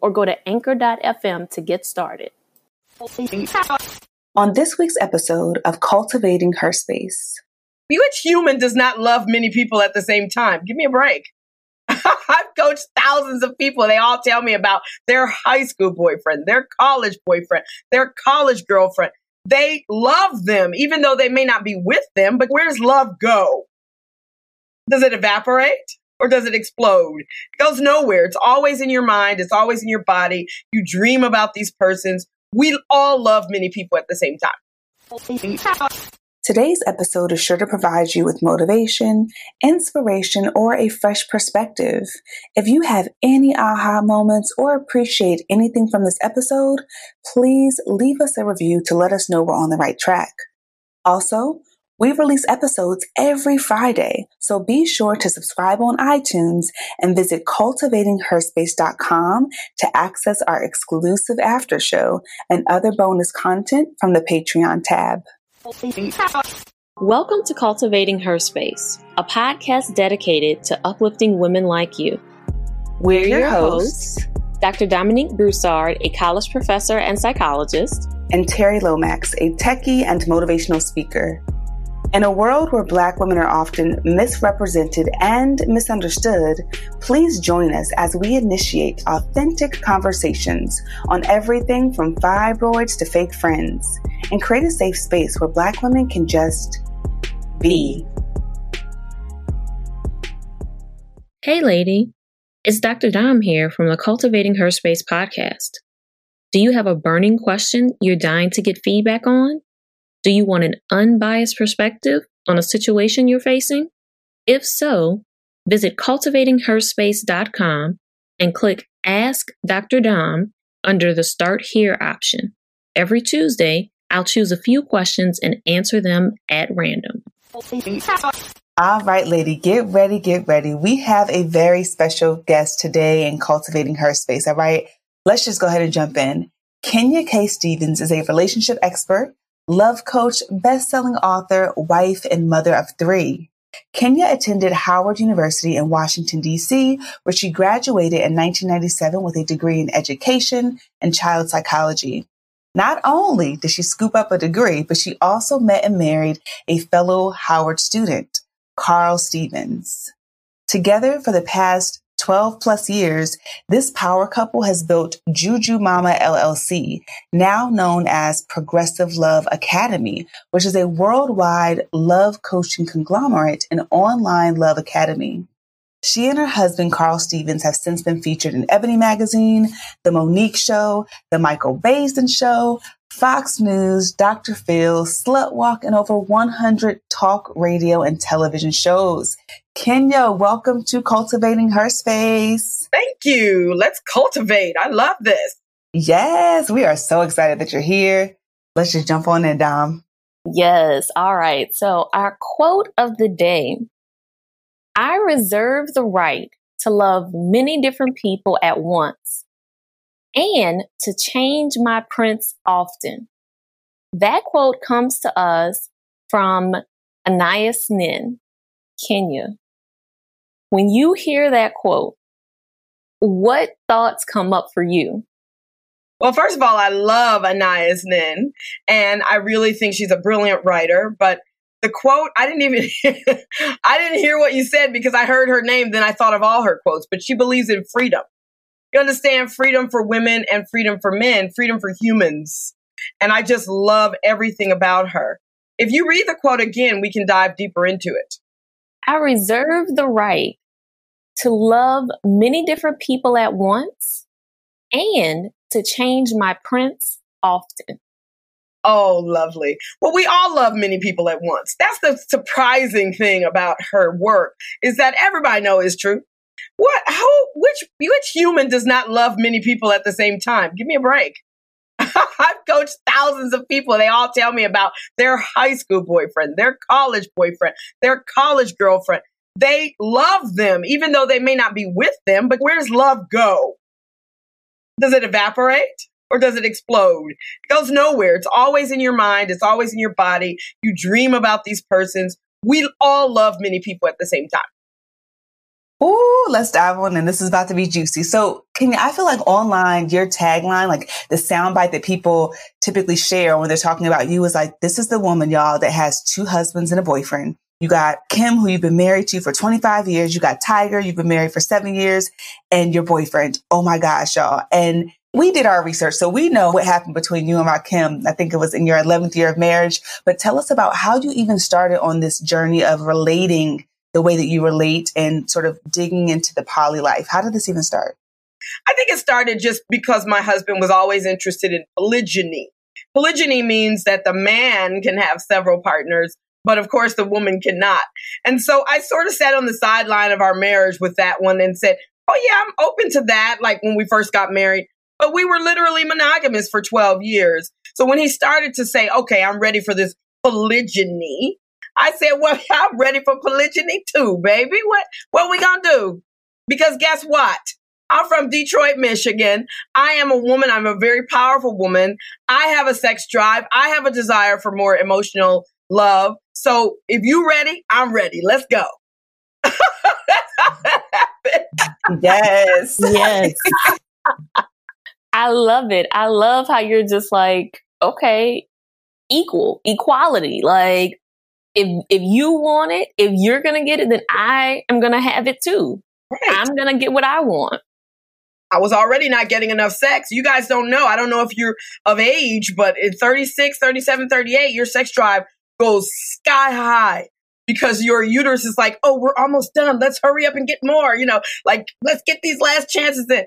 or go to anchor.fm to get started. On this week's episode of Cultivating Her Space, which human does not love many people at the same time? Give me a break. I've coached thousands of people. They all tell me about their high school boyfriend, their college boyfriend, their college girlfriend. They love them, even though they may not be with them. But where does love go? Does it evaporate? Or does it explode? It goes nowhere. It's always in your mind. It's always in your body. You dream about these persons. We all love many people at the same time. Today's episode is sure to provide you with motivation, inspiration, or a fresh perspective. If you have any aha moments or appreciate anything from this episode, please leave us a review to let us know we're on the right track. Also, we release episodes every Friday, so be sure to subscribe on iTunes and visit cultivatingherspace.com to access our exclusive after show and other bonus content from the Patreon tab. Welcome to Cultivating Her Space, a podcast dedicated to uplifting women like you. We're your hosts, Dr. Dominique Broussard, a college professor and psychologist, and Terri Lomax, a techie and motivational speaker. In a world where Black women are often misrepresented and misunderstood, please join us as we initiate authentic conversations on everything from fibroids to fake friends and create a safe space where Black women can just be. Hey, lady. It's Dr. Dom here from the Cultivating Her Space podcast. Do you have a burning question you're dying to get feedback on? Do you want an unbiased perspective on a situation you're facing? If so, visit cultivatingherspace.com and click Ask Dr. Dom under the Start Here option. Every Tuesday, I'll choose a few questions and answer them at random. All right, lady, get ready, get ready. We have a very special guest today in Cultivating Her Space. All right, let's just go ahead and jump in. Kenya K. Stevens is a relationship expert love coach, best-selling author, wife, and mother of three. Kenya attended Howard University in Washington, D.C., where she graduated in 1997 with a degree in education and child psychology. Not only did she scoop up a degree, but she also met and married a fellow Howard student, Carl Stevens. Together for the past 12 plus years, this power couple has built Juju Mama LLC, now known as Progressive Love Academy, which is a worldwide love coaching conglomerate and online love academy. She and her husband, Carl Stevens, have since been featured in Ebony Magazine, The Mo'Nique Show, The Michael Baisden Show, Fox News, Dr. Phil, Slut Walk, and over 100 talk radio and television shows. Kenya, welcome to Cultivating Her Space. Thank you. Let's cultivate. I love this. Yes, we are so excited that you're here. Let's just jump on in, Dom. Yes. All right. So, our quote of the day I reserve the right to love many different people at once and to change my prince often. That quote comes to us from Anais Nin, Kenya. When you hear that quote, what thoughts come up for you? Well, first of all, I love Anais Nin, and I really think she's a brilliant writer. But the quote, I didn't even, I didn't hear what you said because I heard her name, then I thought of all her quotes. But she believes in freedom. You understand freedom for women and freedom for men, freedom for humans. And I just love everything about her. If you read the quote again, we can dive deeper into it. I reserve the right to love many different people at once and to change my prince often. Oh, lovely. Well, we all love many people at once. That's the surprising thing about her work is that everybody know is true. What? Who? Which? Which human does not love many people at the same time? Give me a break. I've coached thousands of people. They all tell me about their high school boyfriend, their college boyfriend, their college girlfriend. They love them, even though they may not be with them. But where does love go? Does it evaporate or does it explode? It goes nowhere. It's always in your mind. It's always in your body. You dream about these persons. We all love many people at the same time. Ooh, let's dive on in. This is about to be juicy. So, can you I feel like online, your tagline, like the soundbite that people typically share when they're talking about you is like, this is the woman, y'all, that has two husbands and a boyfriend. You got Kim, who you've been married to for 25 years. You got Tiger, you've been married for seven years, and your boyfriend. Oh my gosh, y'all. And we did our research, so we know what happened between you and Rakim. I think it was in your 11th year of marriage. But tell us about how you even started on this journey of relating the way that you relate and sort of digging into the poly life. How did this even start? I think it started just because my husband was always interested in polygyny. Polygyny means that the man can have several partners, but of course the woman cannot. And so I sort of sat on the sideline of our marriage with that one and said, Oh, yeah, I'm open to that. Like when we first got married, but we were literally monogamous for 12 years. So when he started to say, Okay, I'm ready for this polygyny, I said, well, I'm ready for polygyny too, baby. What, what we gonna do? Because guess what? I'm from Detroit, Michigan. I am a woman. I'm a very powerful woman. I have a sex drive. I have a desire for more emotional love. So if you ready, I'm ready. Let's go. yes. Yes. I love it. I love how you're just like, okay, equal, equality. Like, if if you want it, if you're gonna get it, then I am gonna have it too. Right. I'm gonna get what I want. I was already not getting enough sex. You guys don't know. I don't know if you're of age, but in 36, 37, 38, your sex drive goes sky high because your uterus is like, oh, we're almost done. Let's hurry up and get more. You know, like, let's get these last chances in.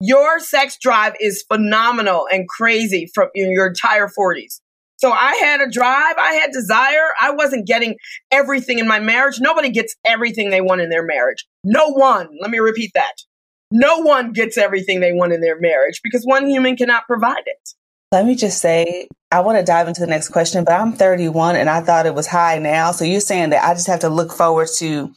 Your sex drive is phenomenal and crazy from your entire 40s. So I had a drive, I had desire. I wasn't getting everything in my marriage. Nobody gets everything they want in their marriage. No one. Let me repeat that. No one gets everything they want in their marriage because one human cannot provide it. Let me just say, I want to dive into the next question, but I'm 31 and I thought it was high now. So you're saying that I just have to look forward to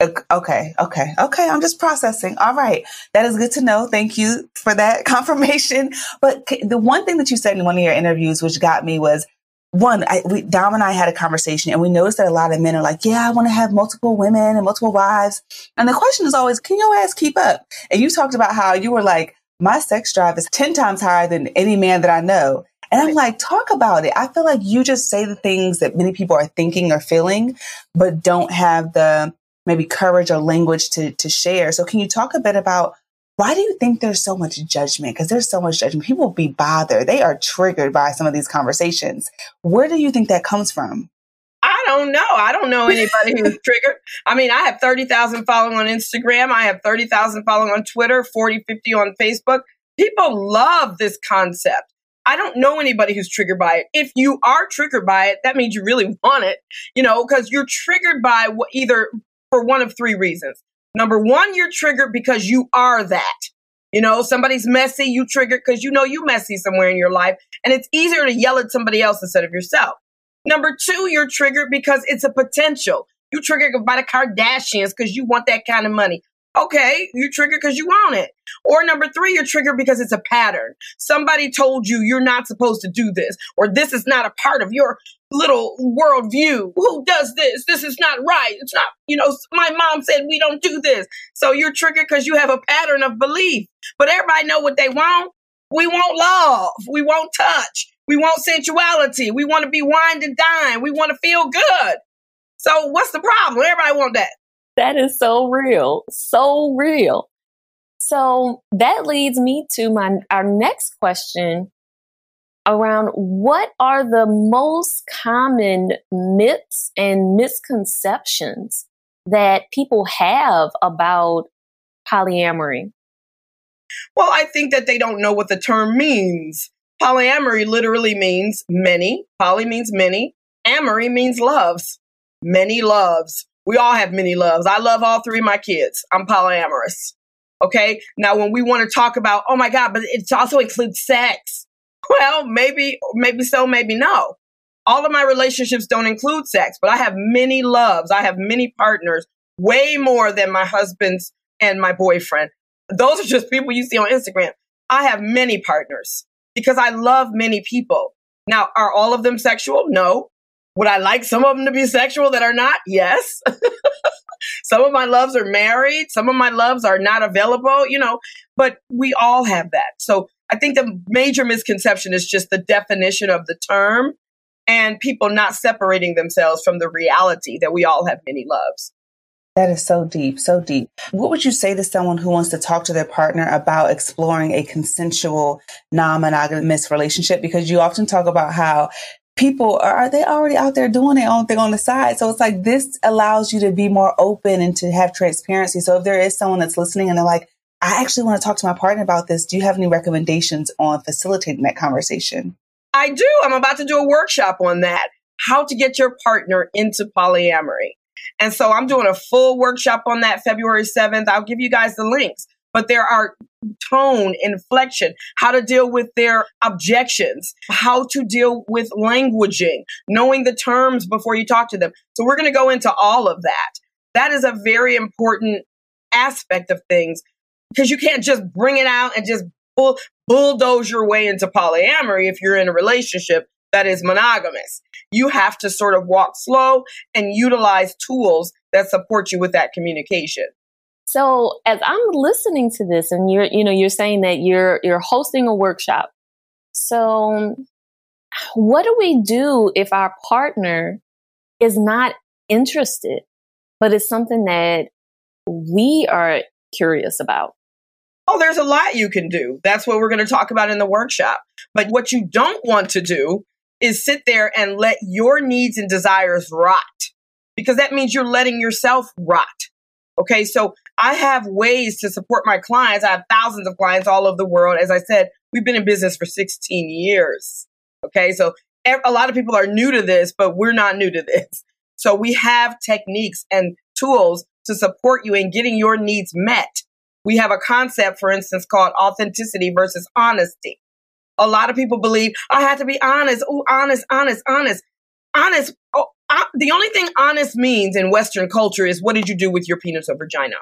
Okay, okay, okay. I'm just processing. All right. That is good to know. Thank you for that confirmation. But the one thing that you said in one of your interviews, which got me was one, I, we, Dom and I had a conversation and we noticed that a lot of men are like, yeah, I want to have multiple women and multiple wives. And the question is always, can your ass keep up? And you talked about how you were like, my sex drive is 10 times higher than any man that I know. And I'm like, talk about it. I feel like you just say the things that many people are thinking or feeling, but don't have the maybe courage or language to, to share. So can you talk a bit about why do you think there's so much judgment? Because there's so much judgment. People be bothered. They are triggered by some of these conversations. Where do you think that comes from? I don't know. I don't know anybody who's triggered. I mean, I have 30,000 following on Instagram. I have 30,000 following on Twitter, 40, 50 on Facebook. People love this concept. I don't know anybody who's triggered by it. If you are triggered by it, that means you really want it, you know, because you're triggered by what either for one of three reasons. Number one, you're triggered because you are that. You know, somebody's messy, you triggered because you know you messy somewhere in your life, and it's easier to yell at somebody else instead of yourself. Number two, you're triggered because it's a potential. You triggered by the Kardashians because you want that kind of money. Okay, you're triggered because you want it. Or number three, you're triggered because it's a pattern. Somebody told you you're not supposed to do this, or this is not a part of your little worldview. Who does this? This is not right. It's not, you know, my mom said we don't do this. So you're triggered because you have a pattern of belief. But everybody know what they want. We want love. We want touch. We want sensuality. We want to be wined and dined. We want to feel good. So what's the problem? Everybody want that. That is so real. So real. So that leads me to my our next question around what are the most common myths and misconceptions that people have about polyamory? Well, I think that they don't know what the term means. Polyamory literally means many. Poly means many. Amory means loves. Many loves. We all have many loves. I love all three of my kids. I'm polyamorous. Okay. Now, when we want to talk about, oh my God, but it also includes sex. Well, maybe, maybe so, maybe no. All of my relationships don't include sex, but I have many loves. I have many partners, way more than my husband's and my boyfriend. Those are just people you see on Instagram. I have many partners because I love many people. Now, are all of them sexual? No. Would I like some of them to be sexual that are not? Yes. some of my loves are married. Some of my loves are not available, you know, but we all have that. So I think the major misconception is just the definition of the term and people not separating themselves from the reality that we all have many loves. That is so deep, so deep. What would you say to someone who wants to talk to their partner about exploring a consensual, non monogamous relationship? Because you often talk about how people are, are they already out there doing their own thing on the side. So it's like this allows you to be more open and to have transparency. So if there is someone that's listening and they're like, I actually want to talk to my partner about this, do you have any recommendations on facilitating that conversation? I do. I'm about to do a workshop on that. How to get your partner into polyamory. And so I'm doing a full workshop on that February 7th. I'll give you guys the links but there are tone, inflection, how to deal with their objections, how to deal with languaging, knowing the terms before you talk to them. So we're going to go into all of that. That is a very important aspect of things because you can't just bring it out and just bull- bulldoze your way into polyamory if you're in a relationship that is monogamous. You have to sort of walk slow and utilize tools that support you with that communication. So as I'm listening to this and you're, you know, you're saying that you're, you're hosting a workshop. So what do we do if our partner is not interested, but it's something that we are curious about? Oh, there's a lot you can do. That's what we're going to talk about in the workshop. But what you don't want to do is sit there and let your needs and desires rot because that means you're letting yourself rot. Okay. So I have ways to support my clients. I have thousands of clients all over the world. As I said, we've been in business for 16 years. Okay. So a lot of people are new to this, but we're not new to this. So we have techniques and tools to support you in getting your needs met. We have a concept, for instance, called authenticity versus honesty. A lot of people believe I have to be honest. Oh, honest, honest, honest, honest. Oh, I, the only thing honest means in Western culture is what did you do with your penis or vagina?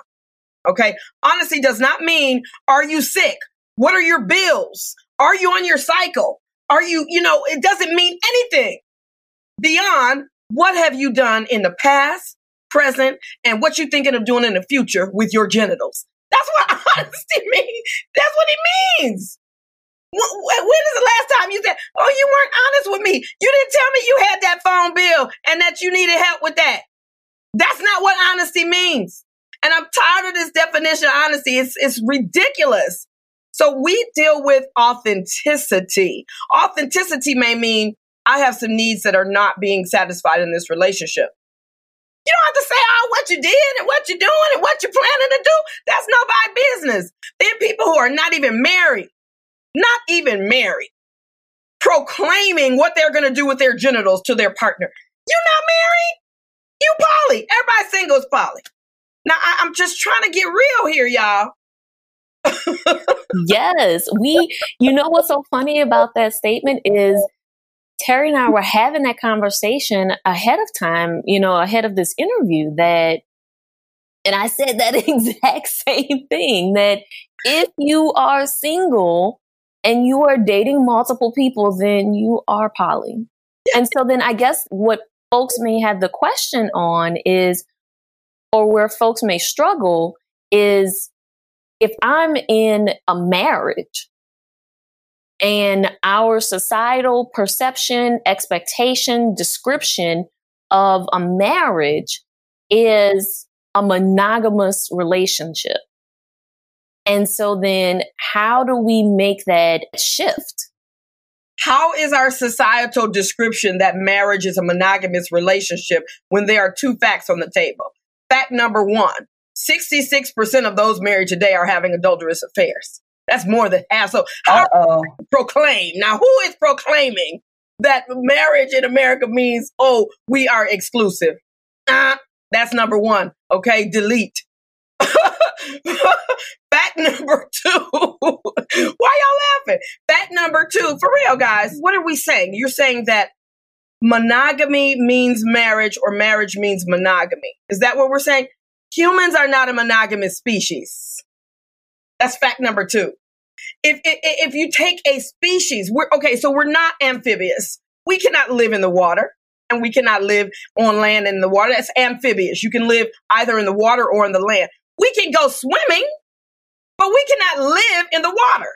Okay. Honesty does not mean, are you sick? What are your bills? Are you on your cycle? Are you, you know, it doesn't mean anything beyond what have you done in the past, present, and what you're thinking of doing in the future with your genitals. That's what honesty means. That's what it means. When, is the last time you said, oh, you weren't honest with me? You didn't tell me you had that phone bill and that you needed help with that. That's not what honesty means. And I'm tired of this definition of honesty. It's, it's ridiculous. So we deal with authenticity. Authenticity may mean I have some needs that are not being satisfied in this relationship. You don't have to say, oh, what you did and what you're doing and what you're planning to do. That's nobody's business. Are people who are not even married, not even married, proclaiming what they're going to do with their genitals to their partner. You're not married. You poly. Everybody singles poly. Now I, I'm just trying to get real here, y'all. yes, we. You know what's so funny about that statement is Terri and I were having that conversation ahead of time. You know, ahead of this interview that, and I said that exact same thing that if you are single and you are dating multiple people, then you are poly. And so then I guess what folks may have the question on is or where folks may struggle is if I'm in a marriage and our societal perception, expectation, description of a marriage is a monogamous relationship. And so then how do we make that shift? How is our societal description that marriage is a monogamous relationship when there are two facts on the table? Fact number one 66% of those married today are having adulterous affairs. That's more than half. So, how proclaim? Now, who is proclaiming that marriage in America means, oh, we are exclusive? Uh, That's number one. Okay, delete. Fact number two. Why y'all laughing? Fact number two, for real, guys. What are we saying? You're saying that monogamy means marriage or marriage means monogamy. Is that what we're saying? Humans are not a monogamous species. That's fact number two. If, if, if you take a species, we're okay, so we're not amphibious. We cannot live in the water and we cannot live on land in the water. That's amphibious. You can live either in the water or in the land. We can go swimming, but we cannot live in the water.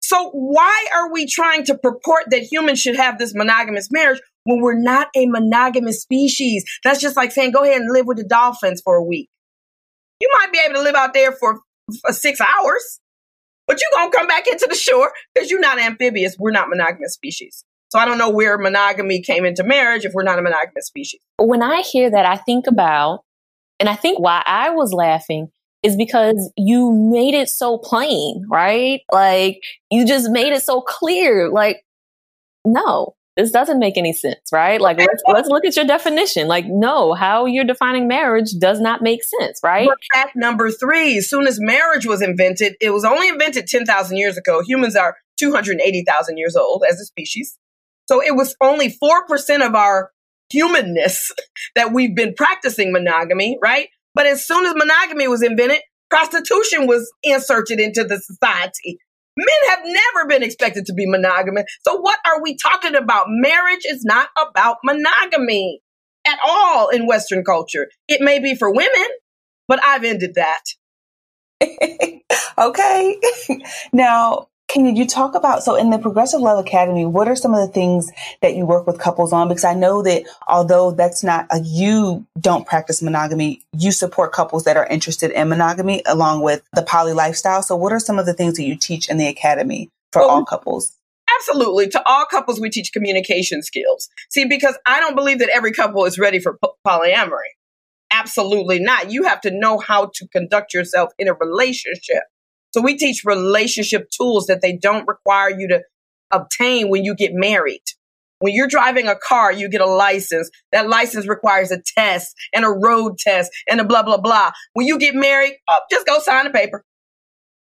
So why are we trying to purport that humans should have this monogamous marriage when we're not a monogamous species? That's just like saying, go ahead and live with the dolphins for a week. You might be able to live out there for, for six hours, but you're going to come back into the shore because you're not amphibious. We're not monogamous species. So I don't know where monogamy came into marriage if we're not a monogamous species. When I hear that, I think about, and I think why I was laughing is because you made it so plain, right? Like you just made it so clear. Like, no, this doesn't make any sense, right? Like let's let's look at your definition. Like, no, how you're defining marriage does not make sense, right? But fact number three, as soon as marriage was invented, it was only invented 10,000 years ago. Humans are 280,000 years old as a species. So it was only 4% of our humanness that we've been practicing monogamy, right? But as soon as monogamy was invented, prostitution was inserted into the society. Men have never been expected to be monogamous. So what are we talking about? Marriage is not about monogamy at all in Western culture. It may be for women, but I've ended that. okay. now, can you talk about, so in the Progressive Love Academy, what are some of the things that you work with couples on? Because I know that although that's not a, you don't practice monogamy, you support couples that are interested in monogamy along with the poly lifestyle. So what are some of the things that you teach in the academy for well, all couples? Absolutely. To all couples, we teach communication skills. See, because I don't believe that every couple is ready for polyamory. Absolutely not. You have to know how to conduct yourself in a relationship. So we teach relationship tools that they don't require you to obtain when you get married. When you're driving a car, you get a license. That license requires a test and a road test and a blah, blah, blah. When you get married, oh, just go sign a paper.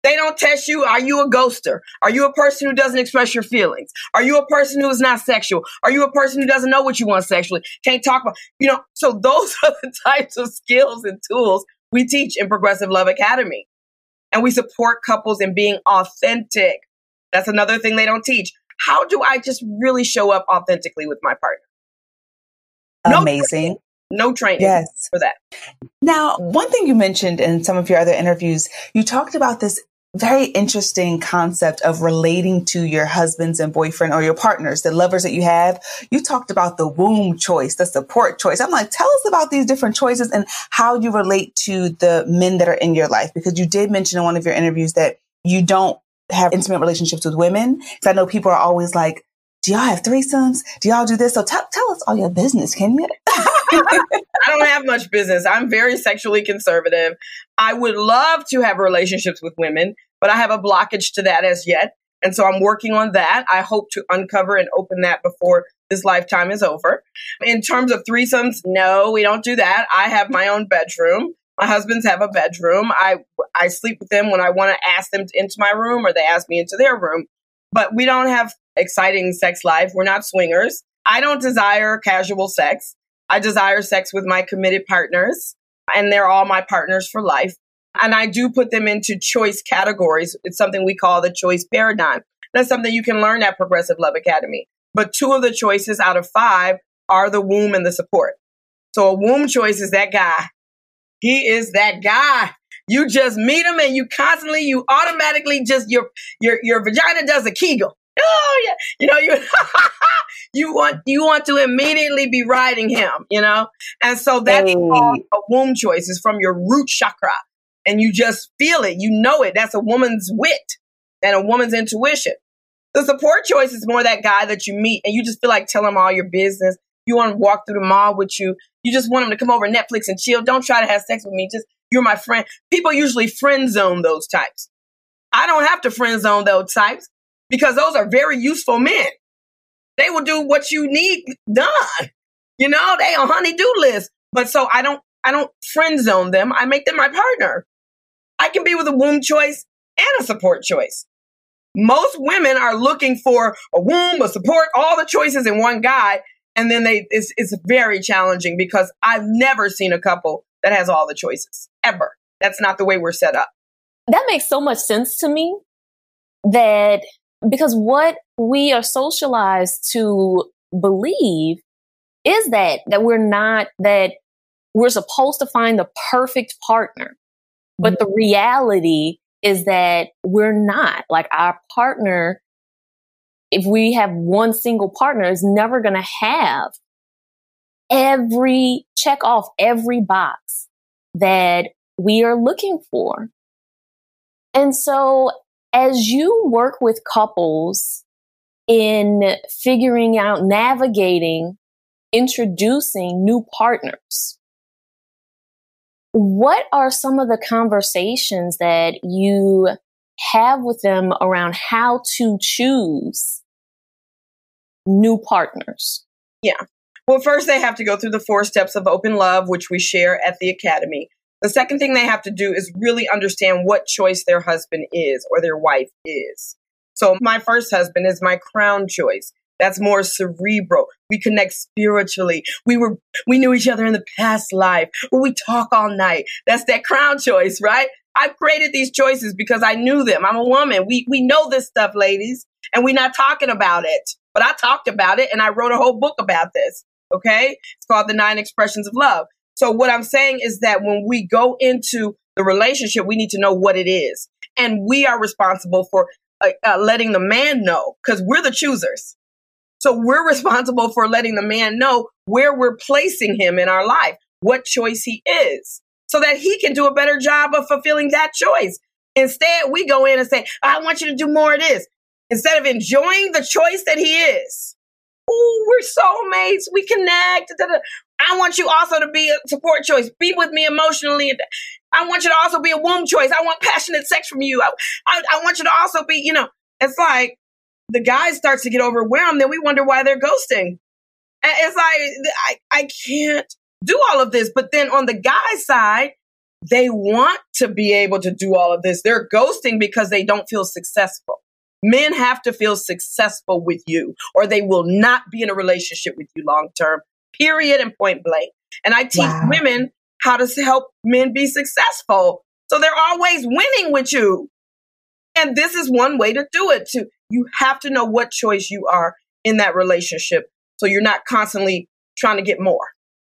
They don't test you. Are you a ghoster? Are you a person who doesn't express your feelings? Are you a person who is not sexual? Are you a person who doesn't know what you want sexually? Can't talk about, you know, so those are the types of skills and tools we teach in Progressive Love Academy and we support couples in being authentic. That's another thing they don't teach. How do I just really show up authentically with my partner? No Amazing. Training, no training yes. for that. Now, one thing you mentioned in some of your other interviews, you talked about this very interesting concept of relating to your husbands and boyfriend or your partners, the lovers that you have. You talked about the womb choice, the support choice. I'm like, tell us about these different choices and how you relate to the men that are in your life, because you did mention in one of your interviews that you don't have intimate relationships with women. Because I know people are always like, do y'all have threesomes? Do y'all do this? So t- tell us all your business, can you? I don't have much business. I'm very sexually conservative. I would love to have relationships with women, but I have a blockage to that as yet. And so I'm working on that. I hope to uncover and open that before this lifetime is over. In terms of threesomes, no, we don't do that. I have my own bedroom. My husbands have a bedroom. I I sleep with them when I want to ask them into my room or they ask me into their room. But we don't have exciting sex life. We're not swingers. I don't desire casual sex. I desire sex with my committed partners, and they're all my partners for life. And I do put them into choice categories. It's something we call the choice paradigm. That's something you can learn at Progressive Love Academy. But two of the choices out of five are the womb and the support. So a womb choice is that guy. He is that guy. You just meet him and you constantly, you automatically just your your your vagina does a kegel oh yeah. You know you you want you want to immediately be riding him you know? And so that's hey. a womb choice. Is from your root chakra. And you just feel it. You know it. That's a woman's wit and a woman's intuition. The support choice is more that guy that you meet and you just feel like telling him all your business. You want to walk through the mall with you. You just want him to come over netflix and chill. Don't try to have sex with me. Just you're my friend. People usually friend zone those types. I don't have to friend zone those types because those are very useful men. They will do what you need done. You know, they on honey-do list. But so I don't I don't friend zone them. I make them my partner. I can be with a womb choice and a support choice. Most women are looking for a womb, a support, all the choices in one guy. And then they, it's, it's very challenging because I've never seen a couple that has all the choices ever. That's not the way we're set up. That makes so much sense to me that because what we are socialized to believe is that, that we're not, that we're supposed to find the perfect partner. But the reality is that we're not like our partner. If we have one single partner is never going to have every check off every box that we are looking for. And so as you work with couples in figuring out navigating introducing new partners what are some of the conversations that you have with them around how to choose new partners? Yeah. Well, first, they have to go through the four steps of open love, which we share at the Academy. The second thing they have to do is really understand what choice their husband is or their wife is. So, my first husband is my crown choice. That's more cerebral. We connect spiritually. We were, we knew each other in the past life. We talk all night. That's that crown choice, right? I've created these choices because I knew them. I'm a woman. We, we know this stuff, ladies, and we're not talking about it, but I talked about it and I wrote a whole book about this. Okay. It's called the nine expressions of love. So what I'm saying is that when we go into the relationship, we need to know what it is. And we are responsible for uh, uh, letting the man know because we're the choosers. So we're responsible for letting the man know where we're placing him in our life, what choice he is, so that he can do a better job of fulfilling that choice. Instead, we go in and say, I want you to do more of this. Instead of enjoying the choice that he is. Ooh, we're soulmates. We connect. I want you also to be a support choice. Be with me emotionally. I want you to also be a womb choice. I want passionate sex from you. I, I, I want you to also be, you know, it's like, the guy starts to get overwhelmed, then we wonder why they're ghosting. It's like, I, I can't do all of this. But then on the guy side, they want to be able to do all of this. They're ghosting because they don't feel successful. Men have to feel successful with you or they will not be in a relationship with you long term, period and point blank. And I teach wow. women how to help men be successful. So they're always winning with you. And this is one way to do it to you have to know what choice you are in that relationship so you're not constantly trying to get more.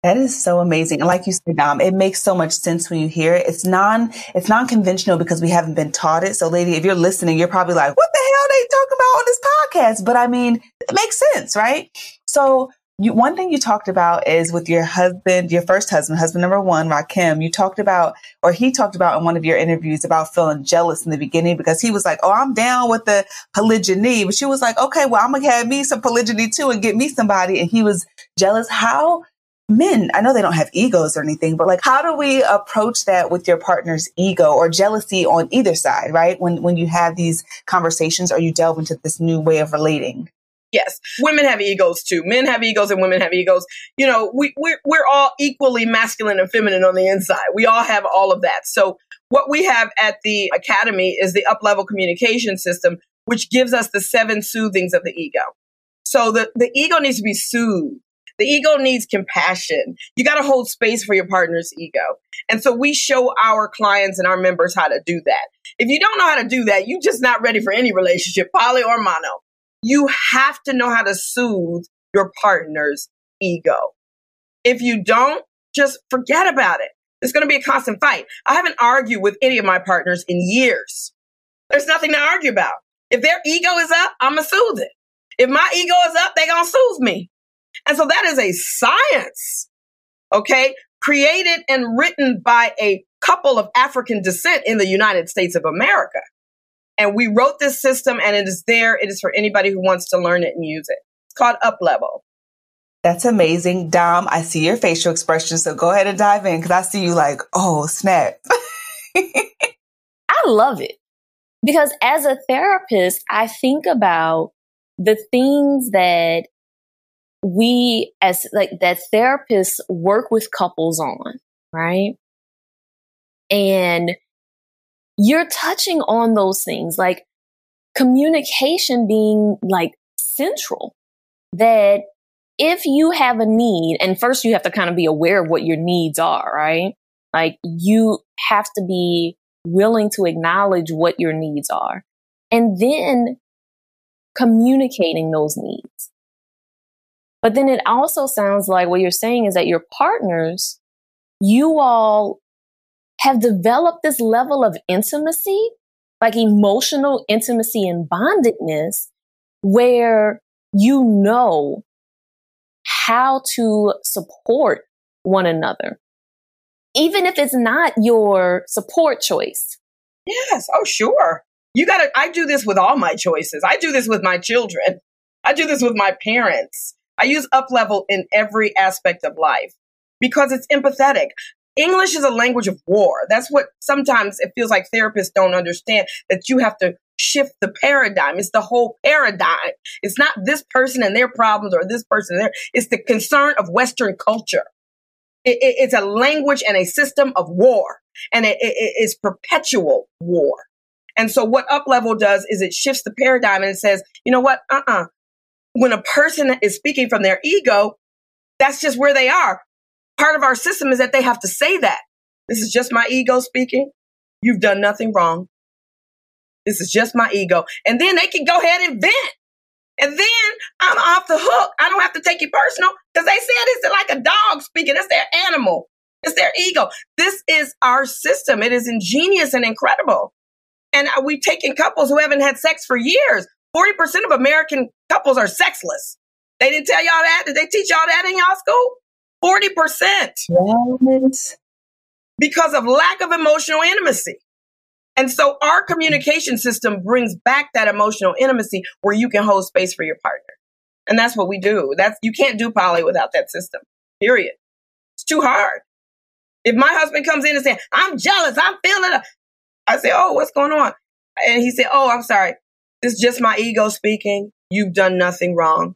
That is so amazing. And like you said, Dom, it makes so much sense when you hear it. It's non, it's non-conventional because we haven't been taught it. So lady, if you're listening, you're probably like, what the hell are they talking about on this podcast? But I mean, it makes sense, right? So you, one thing you talked about is with your husband, your first husband, husband number one, Rakim, you talked about, or he talked about in one of your interviews about feeling jealous in the beginning because he was like, Oh, I'm down with the polygyny. But she was like, okay, well, I'm going to have me some polygyny too and get me somebody. And he was jealous. How men, I know they don't have egos or anything, but like, how do we approach that with your partner's ego or jealousy on either side, right? When, when you have these conversations or you delve into this new way of relating? Yes, women have egos too. Men have egos and women have egos. You know, we, we're, we're all equally masculine and feminine on the inside. We all have all of that. So what we have at the academy is the up level communication system, which gives us the seven soothings of the ego. So the, the ego needs to be soothed. The ego needs compassion. You got to hold space for your partner's ego. And so we show our clients and our members how to do that. If you don't know how to do that, you're just not ready for any relationship, poly or mono. You have to know how to soothe your partner's ego. If you don't, just forget about it. It's going to be a constant fight. I haven't argued with any of my partners in years. There's nothing to argue about. If their ego is up, I'm going to soothe it. If my ego is up, they're going to soothe me. And so that is a science, okay, created and written by a couple of African descent in the United States of America. And we wrote this system and it is there. It is for anybody who wants to learn it and use it. It's called Up Level. That's amazing. Dom, I see your facial expression. So go ahead and dive in because I see you like, oh, snap. I love it because as a therapist, I think about the things that we as like that therapists work with couples on right? And you're touching on those things like communication being like central that if you have a need, and first you have to kind of be aware of what your needs are, right? Like you have to be willing to acknowledge what your needs are and then communicating those needs. But then it also sounds like what you're saying is that your partners, you all have developed this level of intimacy, like emotional intimacy and bondedness, where you know how to support one another, even if it's not your support choice. Yes. Oh, sure. You got to, I do this with all my choices. I do this with my children. I do this with my parents. I use up level in every aspect of life because it's empathetic. English is a language of war. That's what sometimes it feels like therapists don't understand that you have to shift the paradigm. It's the whole paradigm. It's not this person and their problems or this person there. It's the concern of Western culture. It, it, it's a language and a system of war and it, it is perpetual war. And so what up level does is it shifts the paradigm and it says, you know what? Uh-uh. When a person is speaking from their ego, that's just where they are part of our system is that they have to say that. This is just my ego speaking. You've done nothing wrong. This is just my ego. And then they can go ahead and vent. And then I'm off the hook. I don't have to take it personal because they said it's like a dog speaking. It's their animal. It's their ego. This is our system. It is ingenious and incredible. And we've taken couples who haven't had sex for years. 40% of American couples are sexless. They didn't tell y'all that. Did they teach y'all that in y'all school? 40%. Yes. Because of lack of emotional intimacy. And so our communication system brings back that emotional intimacy where you can hold space for your partner. And that's what we do. That's you can't do poly without that system. Period. It's too hard. If my husband comes in and says, I'm jealous, I'm feeling it. I say, Oh, what's going on? And he said, Oh, I'm sorry. It's just my ego speaking. You've done nothing wrong.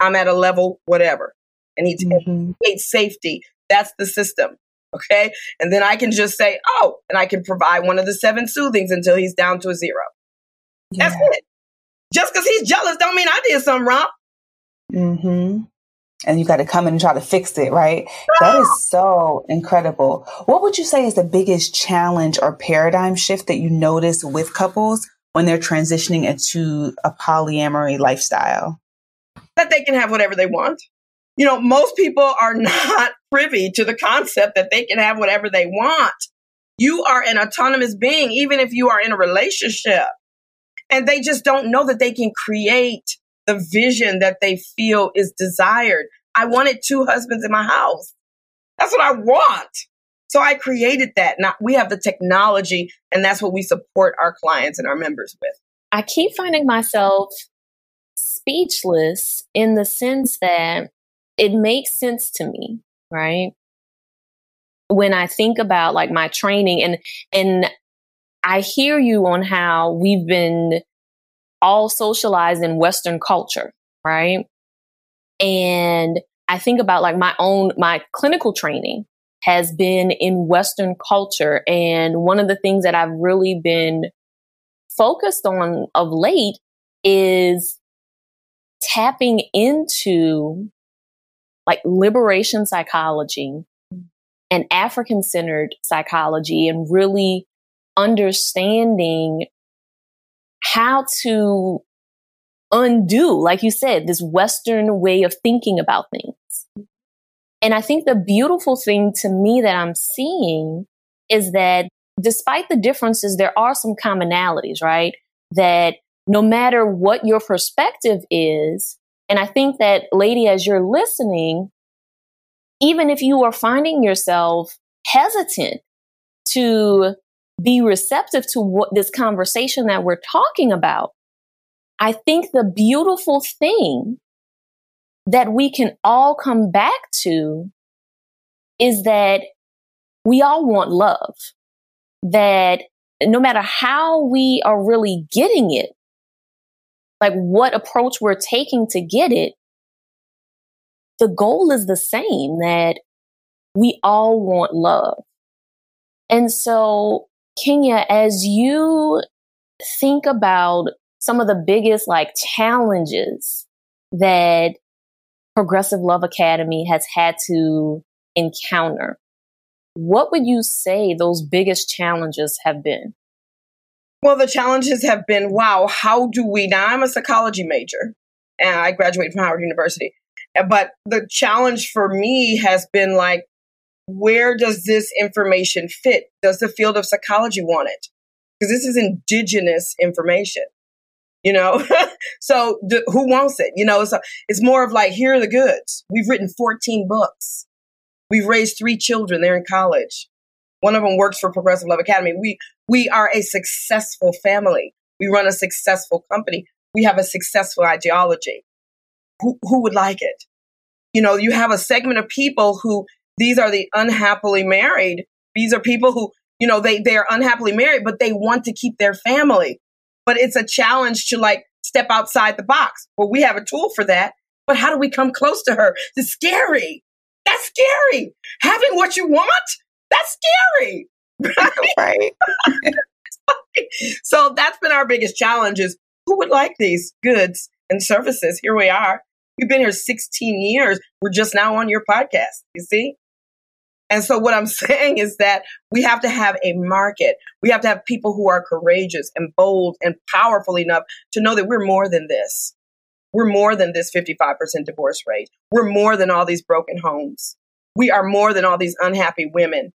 I'm at a level, whatever and he mm-hmm. safety. That's the system. Okay. And then I can just say, oh, and I can provide one of the seven soothings until he's down to a zero. Yeah. That's it. Just because he's jealous don't mean I did something wrong. Mm-hmm. And you got to come in and try to fix it, right? That is so incredible. What would you say is the biggest challenge or paradigm shift that you notice with couples when they're transitioning into a polyamory lifestyle? That they can have whatever they want you know, most people are not privy to the concept that they can have whatever they want. You are an autonomous being, even if you are in a relationship. And they just don't know that they can create the vision that they feel is desired. I wanted two husbands in my house. That's what I want. So I created that. Now we have the technology and that's what we support our clients and our members with. I keep finding myself speechless in the sense that it makes sense to me, right? When I think about like my training and, and I hear you on how we've been all socialized in Western culture, right? And I think about like my own, my clinical training has been in Western culture. And one of the things that I've really been focused on of late is tapping into like liberation psychology and African centered psychology and really understanding how to undo, like you said, this Western way of thinking about things. And I think the beautiful thing to me that I'm seeing is that despite the differences, there are some commonalities, right? That no matter what your perspective is, and I think that, lady, as you're listening, even if you are finding yourself hesitant to be receptive to what this conversation that we're talking about, I think the beautiful thing that we can all come back to is that we all want love. That no matter how we are really getting it, like what approach we're taking to get it, the goal is the same that we all want love. And so, Kenya, as you think about some of the biggest like challenges that Progressive Love Academy has had to encounter, what would you say those biggest challenges have been? Well, the challenges have been wow, how do we now? I'm a psychology major and I graduated from Howard University. But the challenge for me has been like, where does this information fit? Does the field of psychology want it? Because this is indigenous information, you know? so who wants it? You know, so it's more of like, here are the goods. We've written 14 books. We've raised three children. They're in college. One of them works for Progressive Love Academy. We, we are a successful family. We run a successful company. We have a successful ideology. Who, who would like it? You know, you have a segment of people who these are the unhappily married. These are people who, you know, they, they're unhappily married, but they want to keep their family. But it's a challenge to like step outside the box. Well, we have a tool for that. But how do we come close to her? It's scary. That's scary. Having what you want, that's scary. Right. right. so that's been our biggest challenge is who would like these goods and services? Here we are. We've been here 16 years. We're just now on your podcast. You see? And so what I'm saying is that we have to have a market. We have to have people who are courageous and bold and powerful enough to know that we're more than this. We're more than this 55% divorce rate. We're more than all these broken homes. We are more than all these unhappy women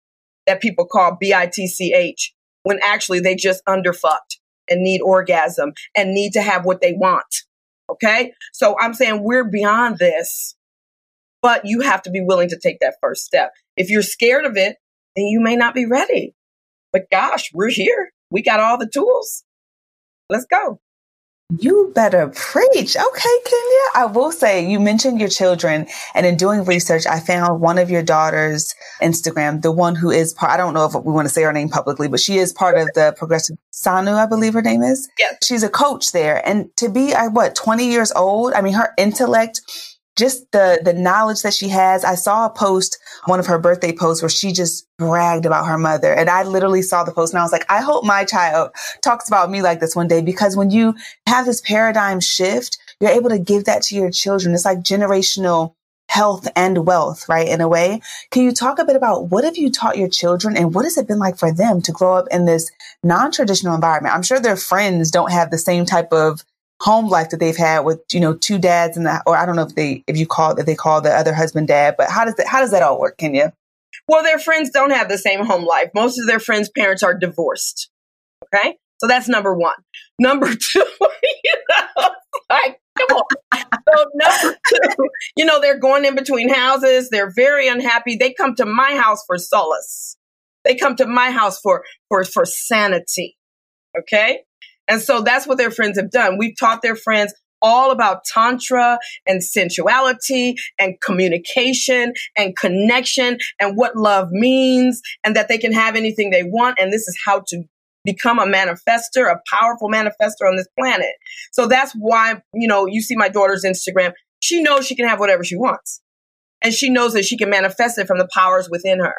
that people call BITCH when actually they just underfucked and need orgasm and need to have what they want. Okay. So I'm saying we're beyond this, but you have to be willing to take that first step. If you're scared of it, then you may not be ready. But gosh, we're here. We got all the tools. Let's go. You better preach. Okay, Kenya. I will say you mentioned your children and in doing research, I found one of your daughter's Instagram, the one who is part, I don't know if we want to say her name publicly, but she is part of the progressive Sanu, I believe her name is. Yes. She's a coach there. And to be, I, what, 20 years old? I mean, her intellect just the the knowledge that she has. I saw a post, one of her birthday posts, where she just bragged about her mother, and I literally saw the post, and I was like, I hope my child talks about me like this one day, because when you have this paradigm shift, you're able to give that to your children. It's like generational health and wealth, right? In a way. Can you talk a bit about what have you taught your children and what has it been like for them to grow up in this non-traditional environment? I'm sure their friends don't have the same type of home life that they've had with you know two dads and the, or I don't know if they if you call if they call the other husband dad, but how does that how does that all work, Kenya? Well, their friends don't have the same home life. Most of their friends' parents are divorced. Okay, so that's number one. Number two, you know, like come on. So number two, you know, they're going in between houses. They're very unhappy. They come to my house for solace. They come to my house for for for sanity. Okay. And so that's what their friends have done. We've taught their friends all about tantra and sensuality and communication and connection and what love means and that they can have anything they want. And this is how to become a manifester, a powerful manifester on this planet. So that's why, you know, you see my daughter's Instagram. She knows she can have whatever she wants. And she knows that she can manifest it from the powers within her.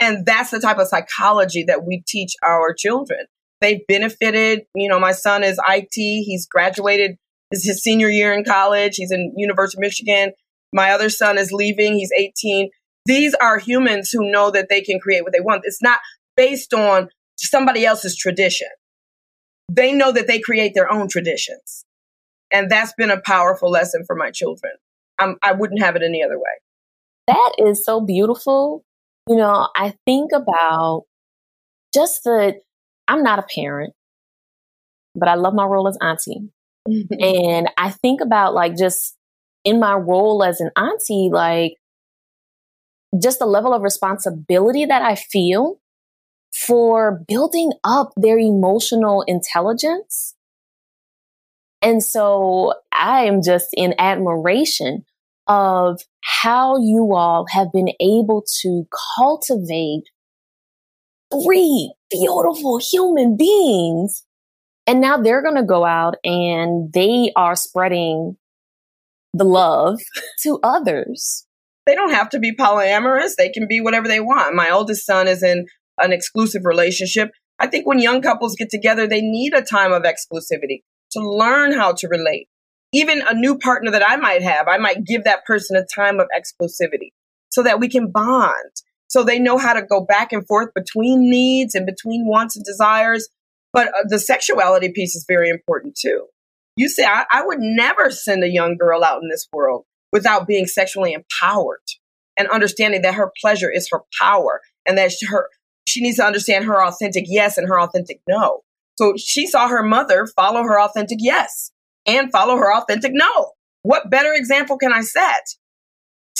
And that's the type of psychology that we teach our children they've benefited. You know, my son is IT. He's graduated. This is his senior year in college. He's in University of Michigan. My other son is leaving. He's 18. These are humans who know that they can create what they want. It's not based on somebody else's tradition. They know that they create their own traditions. And that's been a powerful lesson for my children. I'm, I wouldn't have it any other way. That is so beautiful. You know, I think about just the I'm not a parent, but I love my role as auntie. Mm-hmm. and I think about like just in my role as an auntie, like just the level of responsibility that I feel for building up their emotional intelligence. And so I am just in admiration of how you all have been able to cultivate three beautiful human beings. And now they're going to go out and they are spreading the love to others. they don't have to be polyamorous. They can be whatever they want. My oldest son is in an exclusive relationship. I think when young couples get together, they need a time of exclusivity to learn how to relate. Even a new partner that I might have, I might give that person a time of exclusivity so that we can bond. So they know how to go back and forth between needs and between wants and desires. But uh, the sexuality piece is very important too. You say, I, I would never send a young girl out in this world without being sexually empowered and understanding that her pleasure is her power and that she, her, she needs to understand her authentic yes and her authentic no. So she saw her mother follow her authentic yes and follow her authentic no. What better example can I set?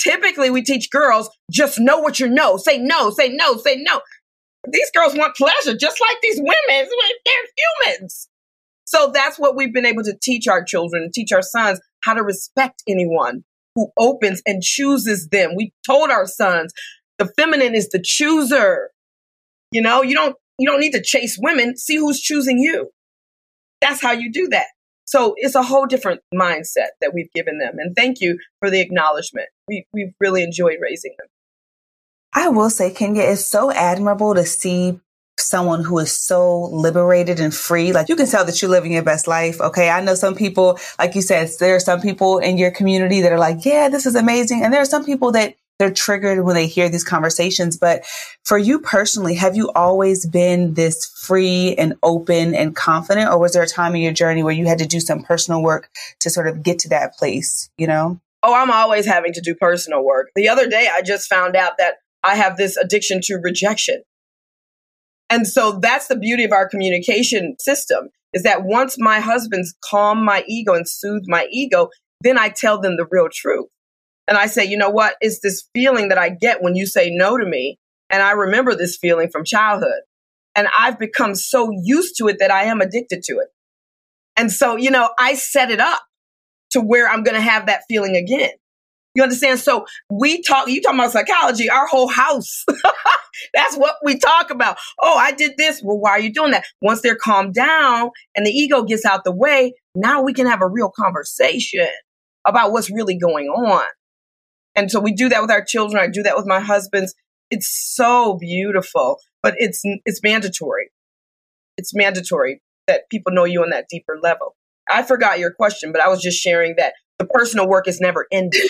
Typically, we teach girls just know what you know. Say no, say no, say no. These girls want pleasure just like these women. They're humans. So that's what we've been able to teach our children, teach our sons how to respect anyone who opens and chooses them. We told our sons the feminine is the chooser. You know, you don't you don't need to chase women. See who's choosing you. That's how you do that. So it's a whole different mindset that we've given them. And thank you for the acknowledgement. We, we've really enjoyed raising them. I will say, Kenya, it's so admirable to see someone who is so liberated and free. Like you can tell that you're living your best life. Okay. I know some people, like you said, there are some people in your community that are like, yeah, this is amazing. And there are some people that they're triggered when they hear these conversations. But for you personally, have you always been this free and open and confident? Or was there a time in your journey where you had to do some personal work to sort of get to that place, you know? Oh, I'm always having to do personal work. The other day, I just found out that I have this addiction to rejection. And so that's the beauty of our communication system is that once my husband's calm my ego and soothe my ego, then I tell them the real truth. And I say, you know what? It's this feeling that I get when you say no to me. And I remember this feeling from childhood. And I've become so used to it that I am addicted to it. And so, you know, I set it up to where I'm going to have that feeling again. You understand? So we talk, you talking about psychology, our whole house. That's what we talk about. Oh, I did this. Well, why are you doing that? Once they're calmed down and the ego gets out the way, now we can have a real conversation about what's really going on. And so we do that with our children. I do that with my husbands. It's so beautiful, but it's it's mandatory. It's mandatory that people know you on that deeper level. I forgot your question, but I was just sharing that the personal work is never ending.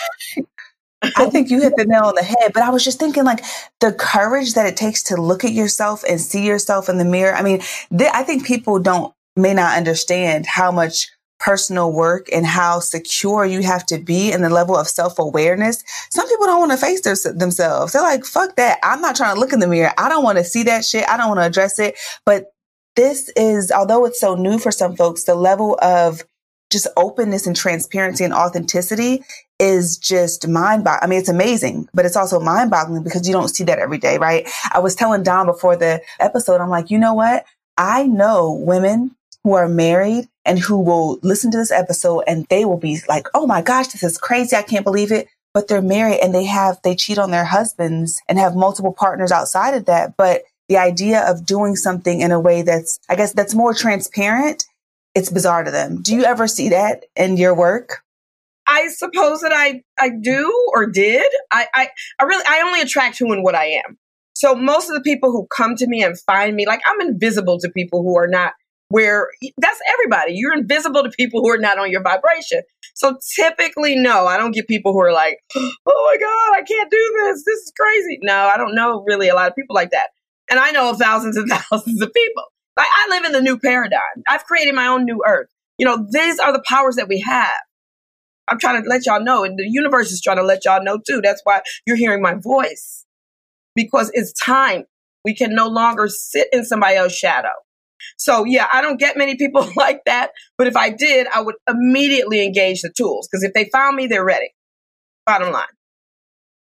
I think you hit the nail on the head, but I was just thinking like the courage that it takes to look at yourself and see yourself in the mirror. I mean, th- I think people don't may not understand how much personal work and how secure you have to be in the level of self awareness. Some people don't want to face their, themselves. They're like, fuck that. I'm not trying to look in the mirror. I don't want to see that shit. I don't want to address it. But this is, although it's so new for some folks, the level of just openness and transparency and authenticity is just mind boggling. I mean, it's amazing, but it's also mind boggling because you don't see that every day, right? I was telling Dom before the episode, I'm like, you know what? I know women who are married and who will listen to this episode and they will be like, oh my gosh, this is crazy. I can't believe it. But they're married and they have, they cheat on their husbands and have multiple partners outside of that. But the idea of doing something in a way that's, I guess, that's more transparent, it's bizarre to them. Do you ever see that in your work? I suppose that I, I do or did. I, I, I really, I only attract who and what I am. So most of the people who come to me and find me, like I'm invisible to people who are not where that's everybody. You're invisible to people who are not on your vibration. So typically, no, I don't get people who are like, oh my God, I can't do this. This is crazy. No, I don't know really a lot of people like that. And I know thousands and thousands of people. Like I live in the new paradigm. I've created my own new earth. You know, these are the powers that we have. I'm trying to let y'all know, and the universe is trying to let y'all know too. That's why you're hearing my voice because it's time. We can no longer sit in somebody else's shadow. So yeah, I don't get many people like that. But if I did, I would immediately engage the tools because if they found me, they're ready. Bottom line.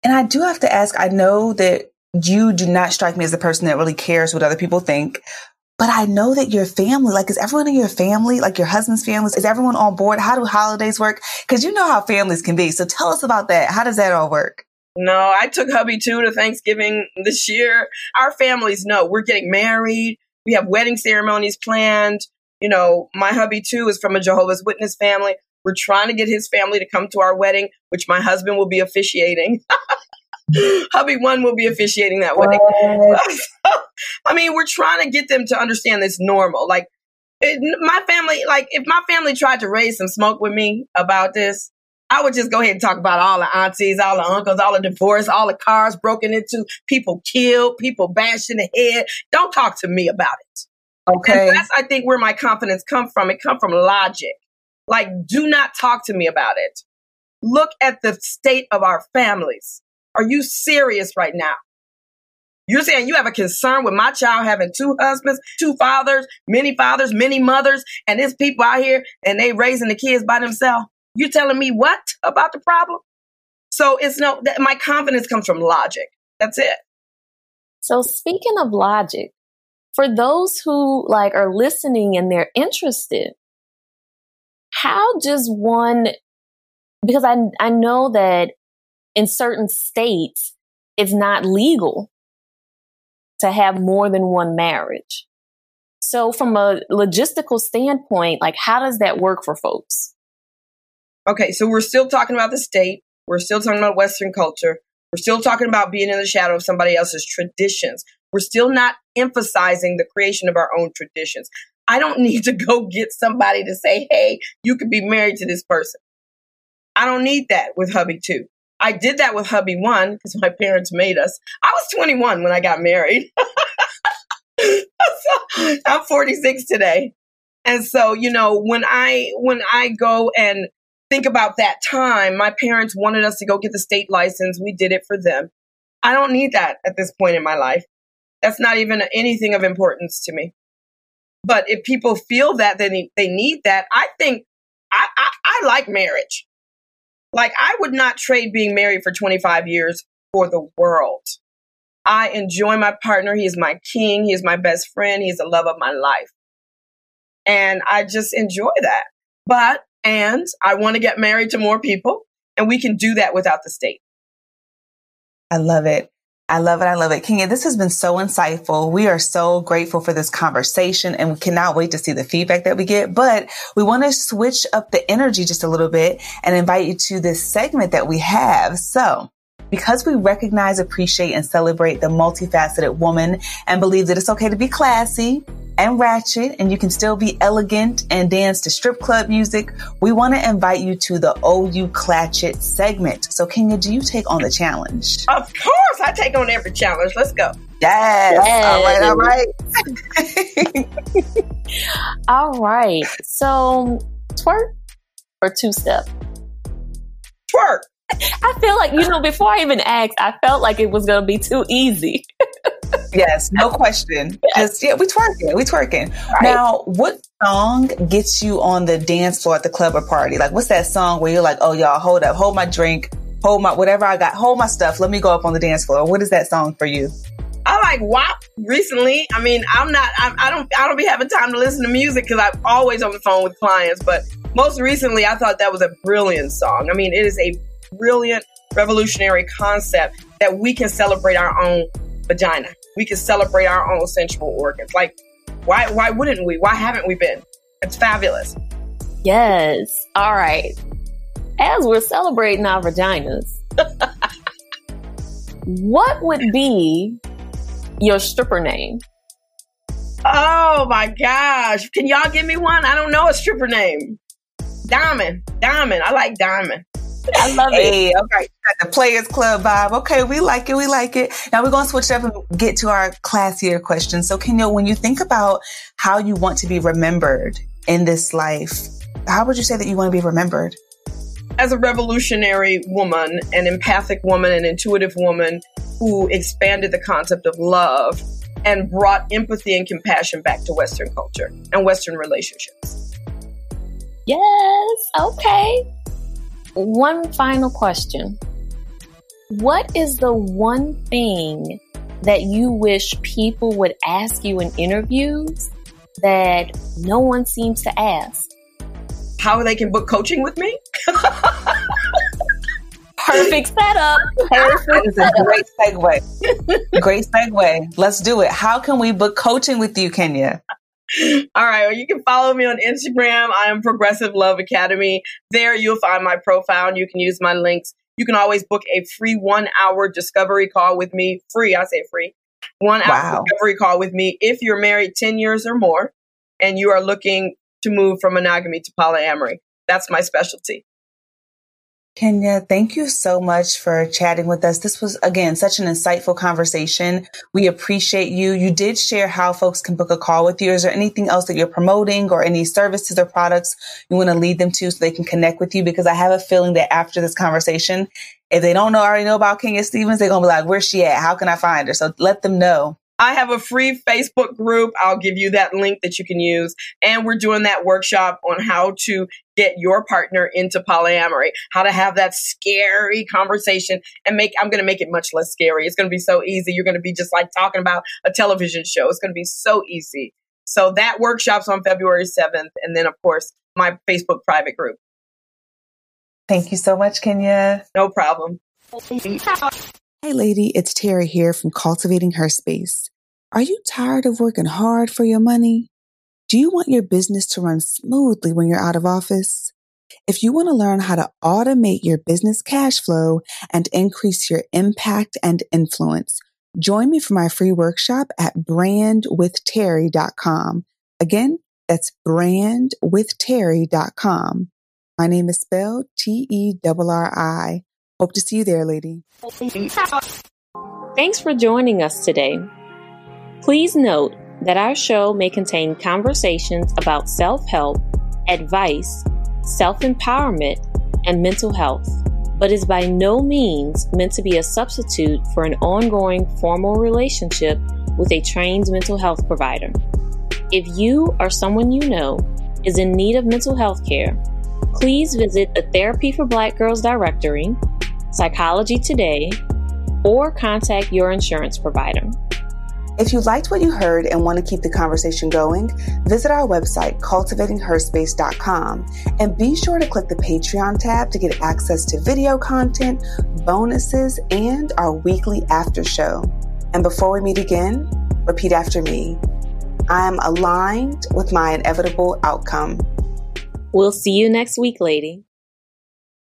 And I do have to ask, I know that you do not strike me as the person that really cares what other people think. But I know that your family, like, is everyone in your family, like your husband's family, is everyone on board? How do holidays work? Because you know how families can be. So tell us about that. How does that all work? No, I took hubby two to Thanksgiving this year. Our families know we're getting married. We have wedding ceremonies planned. You know, my hubby two is from a Jehovah's Witness family. We're trying to get his family to come to our wedding, which my husband will be officiating. Hubby one will be officiating that wedding. I mean, we're trying to get them to understand this normal. Like it, my family, like if my family tried to raise some smoke with me about this, I would just go ahead and talk about all the aunties, all the uncles, all the divorce, all the cars broken into, people killed, people bashed in the head. Don't talk to me about it. Okay. And that's I think where my confidence come from. It come from logic. Like, do not talk to me about it. Look at the state of our families. Are you serious right now? You're saying you have a concern with my child having two husbands, two fathers, many fathers, many mothers, and there's people out here and they raising the kids by themselves. You telling me what about the problem? So it's no, that my confidence comes from logic. That's it. So speaking of logic, for those who like are listening and they're interested, how does one, because I, I know that in certain states, it's not legal to have more than one marriage. So from a logistical standpoint, like how does that work for folks? Okay, so we're still talking about the state. We're still talking about Western culture. We're still talking about being in the shadow of somebody else's traditions. We're still not emphasizing the creation of our own traditions. I don't need to go get somebody to say, hey, you could be married to this person. I don't need that with hubby two. I did that with hubby one because my parents made us. I was 21 when I got married. I'm 46 today. And so, you know, when I when I go and think about that time, my parents wanted us to go get the state license. We did it for them. I don't need that at this point in my life. That's not even anything of importance to me. But if people feel that they need, they need that, I think I, I, I like marriage. Like I would not trade being married for 25 years for the world. I enjoy my partner. He is my king. He is my best friend. He's the love of my life. And I just enjoy that. But, and I want to get married to more people and we can do that without the state. I love it. I love it. I love it. Kenya, this has been so insightful. We are so grateful for this conversation and we cannot wait to see the feedback that we get. But we want to switch up the energy just a little bit and invite you to this segment that we have. So because we recognize, appreciate, and celebrate the multifaceted woman and believe that it's okay to be classy and ratchet and you can still be elegant and dance to strip club music, we want to invite you to the OU Clatchet segment. So Kenya, do you take on the challenge? Of course, I take on every challenge. Let's go. Yes. yes. All right, all right. all right. So twerk or two step? Twerk. I feel like, you know, before I even asked, I felt like it was going to be too easy. Yes, no question. Just, yeah, we twerking, we twerking. Right. Now, what song gets you on the dance floor at the club or party? Like, what's that song where you're like, oh, y'all, hold up, hold my drink, hold my, whatever I got, hold my stuff. Let me go up on the dance floor. What is that song for you? I like WAP recently. I mean, I'm not, I, I don't, I don't be having time to listen to music because I'm always on the phone with clients. But most recently, I thought that was a brilliant song. I mean, it is a brilliant, revolutionary concept that we can celebrate our own vagina. We can celebrate our own sensual organs. Like, why why wouldn't we? Why haven't we been? It's fabulous. Yes. All right. As we're celebrating our vaginas, what would be your stripper name? Oh my gosh. Can y'all give me one? I don't know a stripper name. Diamond. Diamond. I like Diamond. I love hey, it. Okay, the Players Club vibe. Okay, we like it. We like it. Now we're going to switch up and get to our classier questions. So, Kenya, when you think about how you want to be remembered in this life, how would you say that you want to be remembered? As a revolutionary woman, an empathic woman, an intuitive woman who expanded the concept of love and brought empathy and compassion back to Western culture and Western relationships. Yes. Okay. One final question. What is the one thing that you wish people would ask you in interviews that no one seems to ask? How they can book coaching with me? Perfect setup. Perfect It's a great segue. great segue. Let's do it. How can we book coaching with you, Kenya? All right. Well, you can follow me on Instagram. I am Progressive Love Academy. There you'll find my profile and you can use my links. You can always book a free one hour discovery call with me. Free, I say free. One hour wow. discovery call with me if you're married 10 years or more and you are looking to move from monogamy to polyamory. That's my specialty. Kenya, thank you so much for chatting with us. This was, again, such an insightful conversation. We appreciate you. You did share how folks can book a call with you. Is there anything else that you're promoting or any services or products you want to lead them to so they can connect with you? Because I have a feeling that after this conversation, if they don't know, already know about Kenya Stevens, they're going to be like, where's she at? How can I find her? So let them know. I have a free Facebook group. I'll give you that link that you can use. And we're doing that workshop on how to get your partner into polyamory, how to have that scary conversation and make, I'm going to make it much less scary. It's going to be so easy. You're going to be just like talking about a television show. It's going to be so easy. So that workshop's on February 7th. And then, of course, my Facebook private group. Thank you so much, Kenya. No problem. Hey, lady, it's Terri here from Cultivating Her Space. Are you tired of working hard for your money? Do you want your business to run smoothly when you're out of office? If you want to learn how to automate your business cash flow and increase your impact and influence, join me for my free workshop at brandwithterri.com. Again, that's brandwithterri.com. My name is spelled T E R R I. Hope to see you there, lady. Thanks for joining us today. Please note that our show may contain conversations about self help, advice, self empowerment, and mental health, but is by no means meant to be a substitute for an ongoing formal relationship with a trained mental health provider. If you or someone you know is in need of mental health care, please visit the Therapy for Black Girls directory, Psychology Today, or contact your insurance provider. If you liked what you heard and want to keep the conversation going, visit our website, cultivatingherspace.com, and be sure to click the Patreon tab to get access to video content, bonuses, and our weekly after show. And before we meet again, repeat after me I am aligned with my inevitable outcome. We'll see you next week, lady.